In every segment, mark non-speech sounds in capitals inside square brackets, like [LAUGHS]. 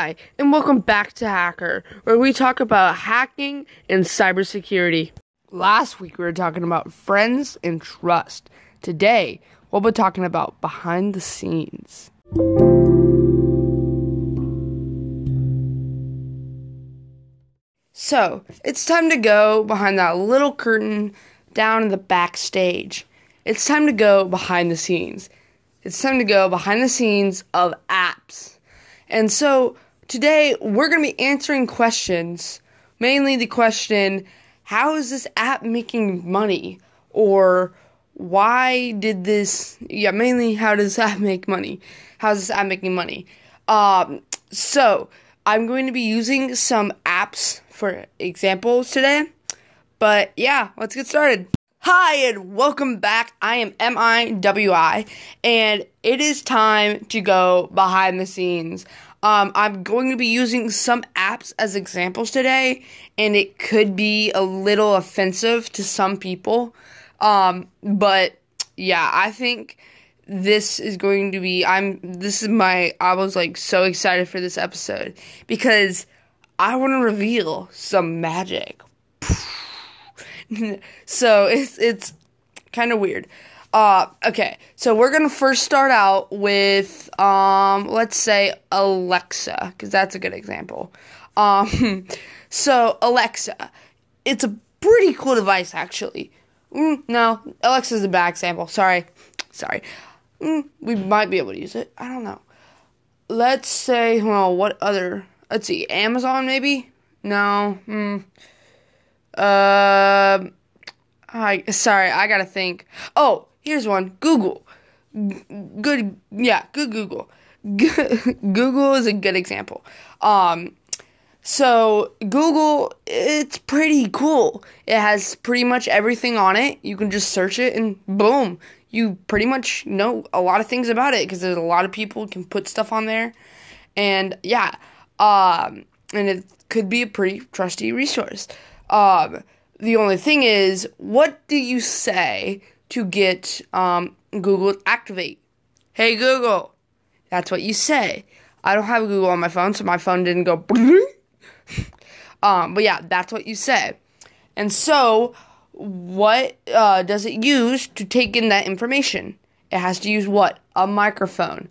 Hi, and welcome back to Hacker, where we talk about hacking and cybersecurity. Last week we were talking about friends and trust. Today we'll be talking about behind the scenes. So, it's time to go behind that little curtain down in the backstage. It's time to go behind the scenes. It's time to go behind the scenes of apps. And so today we're going to be answering questions, mainly the question, how is this app making money? Or why did this, yeah, mainly how does [LAUGHS] app make money? How's this app making money? Um, so I'm going to be using some apps for examples today. But yeah, let's get started. Hi, and welcome back. I am MIWI, and it is time to go behind the scenes. Um, I'm going to be using some apps as examples today, and it could be a little offensive to some people. Um, but yeah, I think this is going to be I'm this is my I was like so excited for this episode because I want to reveal some magic. [LAUGHS] so it's it's kind of weird. Uh, okay, so we're gonna first start out with um, let's say Alexa, because that's a good example. Um, [LAUGHS] so Alexa, it's a pretty cool device actually. Mm, no, Alexa's a bad example. Sorry, sorry. Mm, we might be able to use it. I don't know. Let's say, well, what other? Let's see, Amazon maybe. No. Hmm. Uh, I sorry, I gotta think. Oh, here's one. Google. G- good, yeah, good Google. G- [LAUGHS] Google is a good example. Um, so Google, it's pretty cool. It has pretty much everything on it. You can just search it, and boom, you pretty much know a lot of things about it because there's a lot of people can put stuff on there, and yeah, um, and it could be a pretty trusty resource. Um, the only thing is, what do you say to get um, Google activate? Hey Google, that's what you say. I don't have Google on my phone, so my phone didn't go. [LAUGHS] um, but yeah, that's what you say. And so, what uh, does it use to take in that information? It has to use what? A microphone.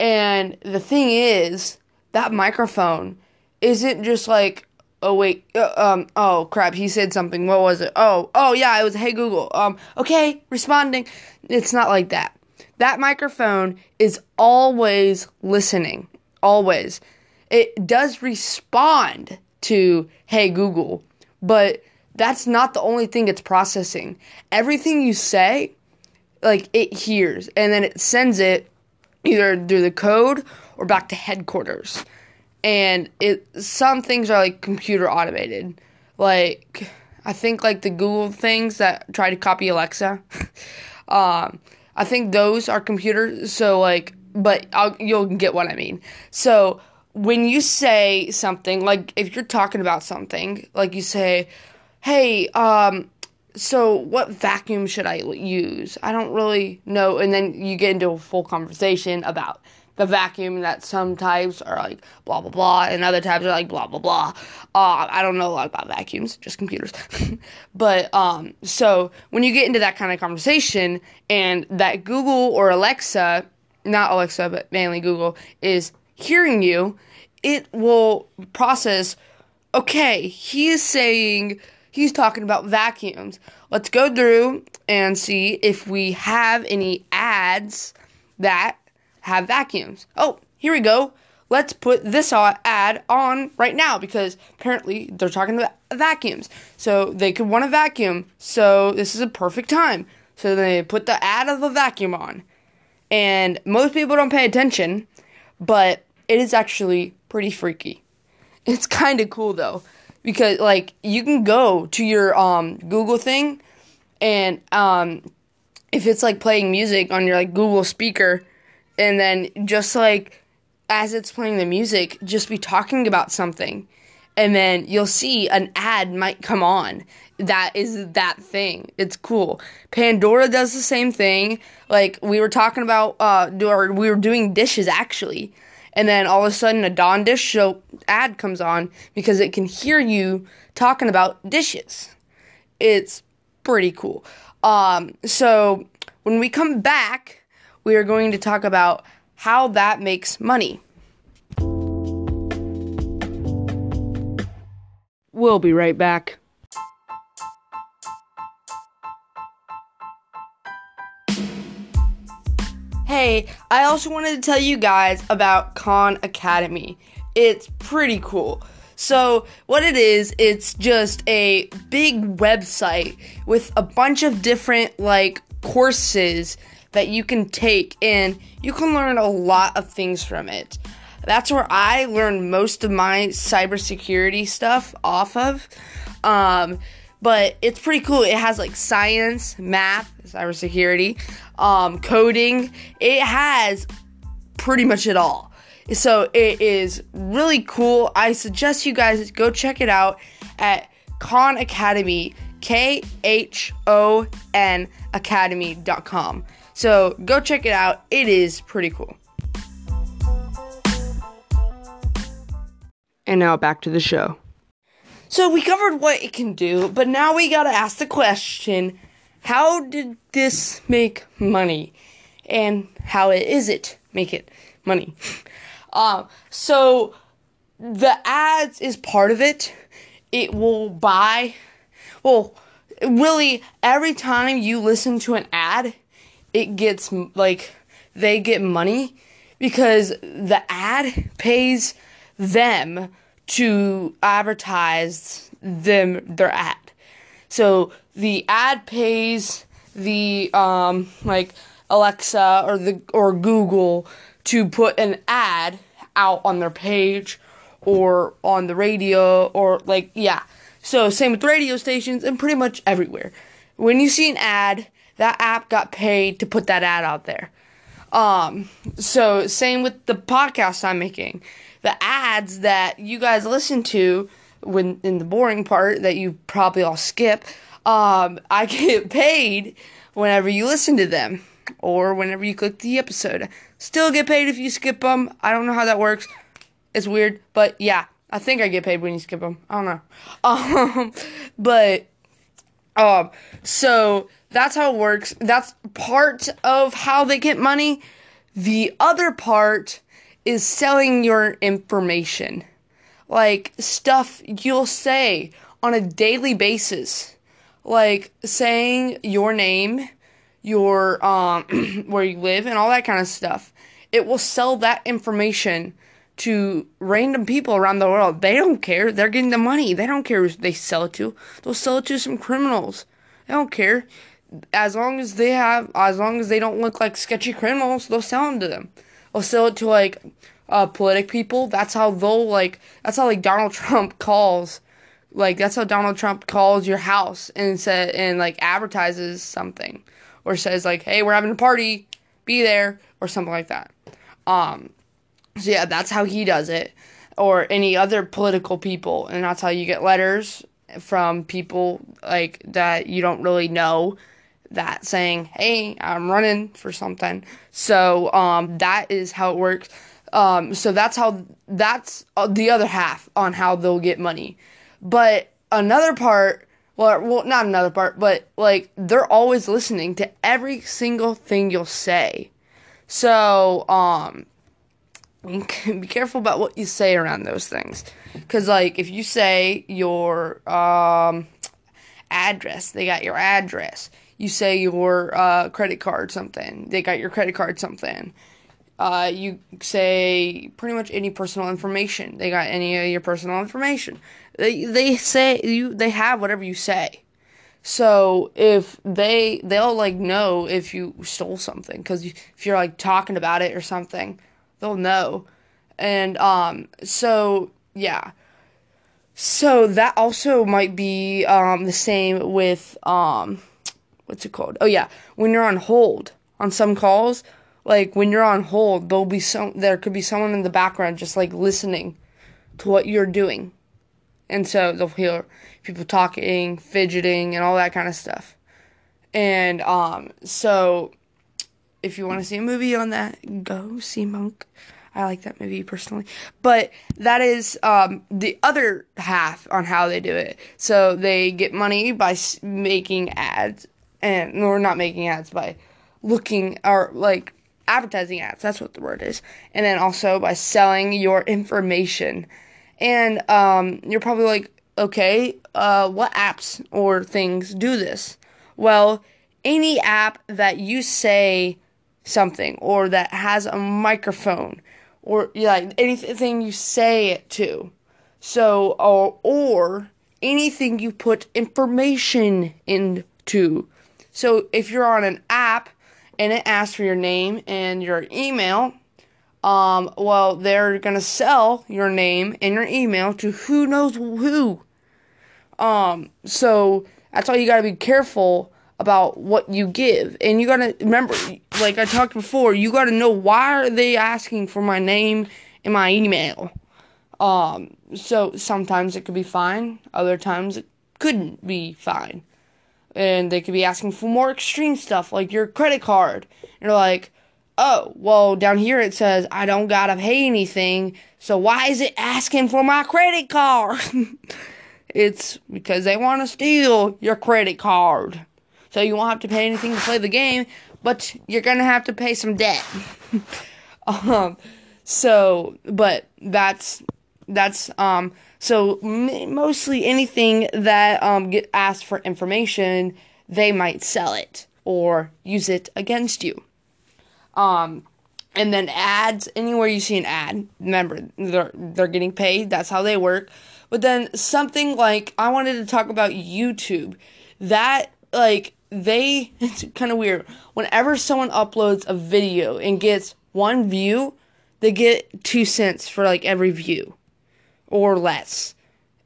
And the thing is, that microphone isn't just like Oh wait. Uh, um. Oh crap. He said something. What was it? Oh. Oh yeah. It was Hey Google. Um. Okay. Responding. It's not like that. That microphone is always listening. Always. It does respond to Hey Google, but that's not the only thing it's processing. Everything you say, like it hears, and then it sends it either through the code or back to headquarters and it some things are like computer automated. Like i think like the google things that try to copy alexa [LAUGHS] um i think those are computers. So like but I'll, you'll get what i mean. So when you say something like if you're talking about something like you say hey um so what vacuum should i use? I don't really know. And then you get into a full conversation about the vacuum that some types are like blah blah blah and other types are like blah blah blah. Uh, I don't know a lot about vacuums, just computers. [LAUGHS] but um, so when you get into that kind of conversation and that Google or Alexa, not Alexa but mainly Google is hearing you, it will process. Okay, he is saying he's talking about vacuums. Let's go through and see if we have any ads that have vacuums. Oh, here we go. Let's put this ad on right now because apparently they're talking about vacuums. So they could want a vacuum. So this is a perfect time. So they put the ad of a vacuum on. And most people don't pay attention, but it is actually pretty freaky. [LAUGHS] It's kind of cool though because like you can go to your um Google thing and um if it's like playing music on your like Google speaker and then just like as it's playing the music, just be talking about something. And then you'll see an ad might come on. That is that thing. It's cool. Pandora does the same thing. Like we were talking about, uh, or we were doing dishes actually, and then all of a sudden a Dawn Dish show ad comes on because it can hear you talking about dishes. It's pretty cool. Um, so when we come back, we are going to talk about how that makes money. We'll be right back. Hey, I also wanted to tell you guys about Khan Academy. It's pretty cool. So, what it is, it's just a big website with a bunch of different like courses that you can take and you can learn a lot of things from it. That's where I learned most of my cybersecurity stuff off of. Um, but it's pretty cool. It has like science, math, cybersecurity, um, coding. It has pretty much it all. So it is really cool. I suggest you guys go check it out at Khan Academy, K H O N Academy.com. So go check it out. It is pretty cool. And now back to the show. So we covered what it can do, but now we gotta ask the question how did this make money? And how is it make it money? Um, [LAUGHS] so the ads is part of it. It will buy, well, really, every time you listen to an ad, it gets like they get money because the ad pays them to advertise them their ad. So the ad pays the um like Alexa or the or Google to put an ad out on their page or on the radio or like yeah. So same with radio stations and pretty much everywhere. When you see an ad, that app got paid to put that ad out there. Um so same with the podcast I'm making the ads that you guys listen to when in the boring part that you probably all skip, um, I [LAUGHS] get paid whenever you listen to them or whenever you click the episode. Still get paid if you skip them. I don't know how that works. It's weird, but yeah, I think I get paid when you skip them. I don't know. [LAUGHS] Um, but um, so that's how it works. That's part of how they get money. The other part is selling your information. Like stuff you'll say on a daily basis. Like saying your name, your um [CLEARS THROAT] where you live and all that kind of stuff. It will sell that information to random people around the world. They don't care. They're getting the money. They don't care who they sell it to. They'll sell it to some criminals. They don't care. As long as they have, as long as they don't look like sketchy criminals, they'll sell them to them They'll sell it to like uh politic people. That's how they'll like that's how like Donald [LAUGHS] Trump calls like that's how Donald Trump calls your house and said and like advertises something or says like, "Hey, we're having a party, be there" or something like that. Um so yeah, that's how he does it or any other political people and that's how you get letters from people like that you don't really know that saying, "Hey, I'm running for something." So um, that is how it works. Um, so that's how that's uh, the other half on how they'll get money. But another part, well, well, not another part, but like they're always listening to every single thing you'll say. So um, [LAUGHS] be careful about what you say around those things, because like if you say your um address, they got your address you say your uh, credit card something, they got your credit card something. Uh, you say pretty much any personal information, they got any of your personal information. They they say you they have whatever you say. So if they they'll like know if you stole something because if you're like talking about it or something, they'll know. And um, so yeah. So that also might be um, the same with um, what's it called? Oh yeah, when you're on hold on some calls, like when you're on hold, there'll be some there could be someone in the background just like listening to what you're doing. And so they'll hear people talking, fidgeting and all that kind of stuff. And um so if you want to see a movie on that, go see Monk. I like that movie personally. But that is um, the other half on how they do it. So they get money by making ads, and or not making ads by looking or like advertising ads. That's what the word is. And then also by selling your information. And um, you're probably like, okay, uh, what apps or things do this? Well, any app that you say something or that has a microphone or like anything you say it to. So or or anything you put information into. So if you're on an app and it asks for your name and your email, um, well, they're gonna sell your name and your email to who knows who. Um, so that's why you gotta be careful about what you give, and you gotta remember, like I talked before, you gotta know why are they asking for my name and my email. Um, so sometimes it could be fine, other times it couldn't be fine, and they could be asking for more extreme stuff like your credit card. And you're like, oh, well, down here it says I don't gotta pay anything, so why is it asking for my credit card? [LAUGHS] it's because they want to steal your credit card. So you won't have to pay anything to play the game, but you're gonna have to pay some debt. [LAUGHS] um, so, but that's that's um so mostly anything that um get asked for information, they might sell it or use it against you. Um, and then ads anywhere you see an ad, remember they're they're getting paid. That's how they work. But then something like I wanted to talk about YouTube. That like they [LAUGHS] it's kind of weird. Whenever someone uploads a video and gets one view, they get 2 cents for like every view or less.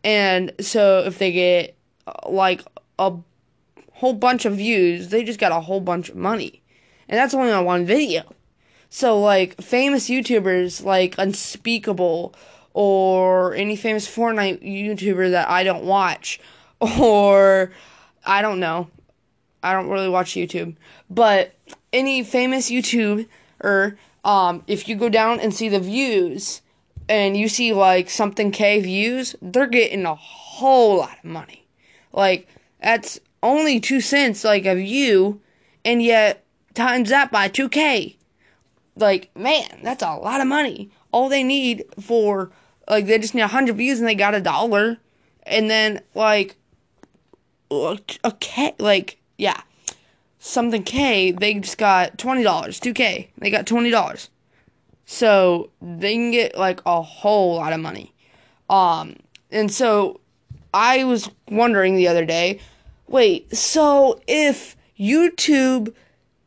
And so if they get uh, like a whole bunch of views, they just got a whole bunch of money. And that's only on one video. So like famous YouTubers like Unspeakable or any famous Fortnite YouTuber that I don't watch [LAUGHS] or I don't know. I don't really watch YouTube, but any famous YouTuber um if you go down and see the views and you see like something K views, they're getting a whole lot of money. Like that's only 2 cents like a view and yet times that by 2k like man that's a lot of money all they need for like they just need 100 views and they got a dollar and then like a k like yeah. Something k they just got $20 2k they got $20 so they can get like a whole lot of money. Um and so i was wondering the other day wait so if youtube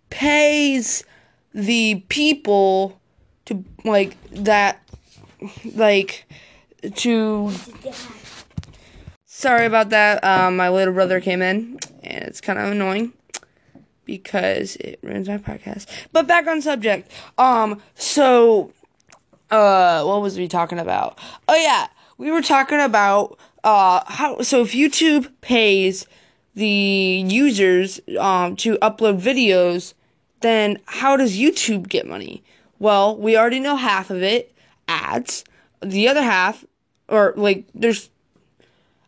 pays the people to like that like to sorry about that um, my little brother came in and it's kind of annoying because it ruins my podcast but back on subject um so uh what was we talking about oh yeah we were talking about uh how so if youtube pays the users um to upload videos then how does YouTube get money? Well, we already know half of it, ads. The other half, or like, there's,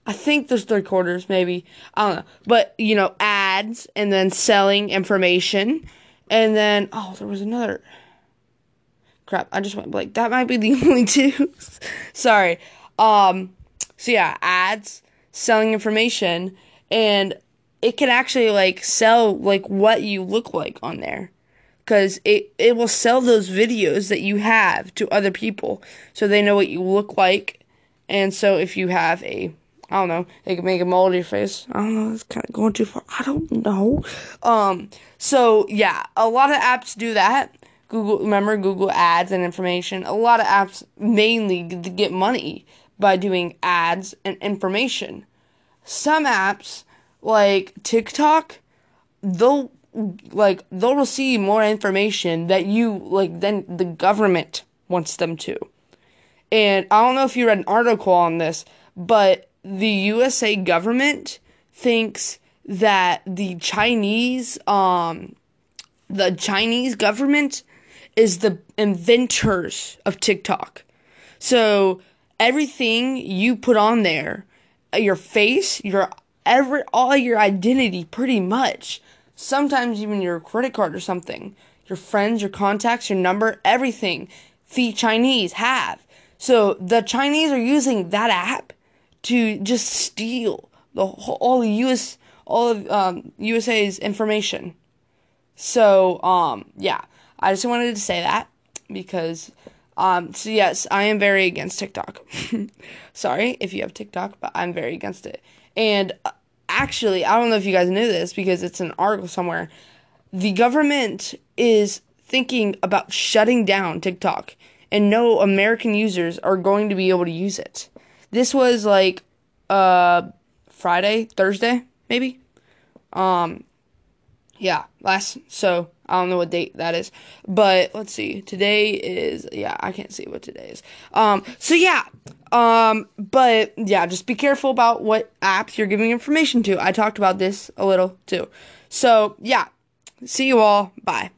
I think there's three quarters, maybe. I don't know. But, you know, ads, and then selling information, and then, oh, there was another. Crap, I just went blank. That might be the [LAUGHS] only two. Sorry. Um, so yeah, ads, selling information, and it can actually like sell like what you look like on there because it, it will sell those videos that you have to other people so they know what you look like and so if you have a i don't know. They can make a mold of your face. I don't know. It's kind of going too far. I don't know. Um so yeah a lot of apps do that. Google remember google ads and information? A lot of apps mainly get money by doing ads and information. Some apps like TikTok, they'll like they'll receive more information that you like than the government wants them to. And I don't know if you read an article on this, but the USA government thinks that the Chinese um the Chinese government is the inventors of TikTok. So everything you put on there, uh, your face, your every all your identity pretty much. Sometimes even your credit card or something. Your friends, your contacts, your number, everything the Chinese have. So the Chinese are using that app to just steal the all the US all of um, USA's information. So um yeah, I just wanted to say that because um, so yes, I am very against TikTok. [LAUGHS] Sorry if you have TikTok, but I'm very against it. And uh, actually, I don't know if you guys knew this because it's an article somewhere. The government is thinking about shutting down TikTok, and no American users are going to be able to use it. This was like uh Friday, Thursday, maybe. Um yeah, last so I don't know what date that is, but let's see. Today is yeah, I can't see what today is. Um, so yeah, um, but yeah, just be careful about what apps you're giving information to. I talked about this a little too. So yeah, see you all. Bye.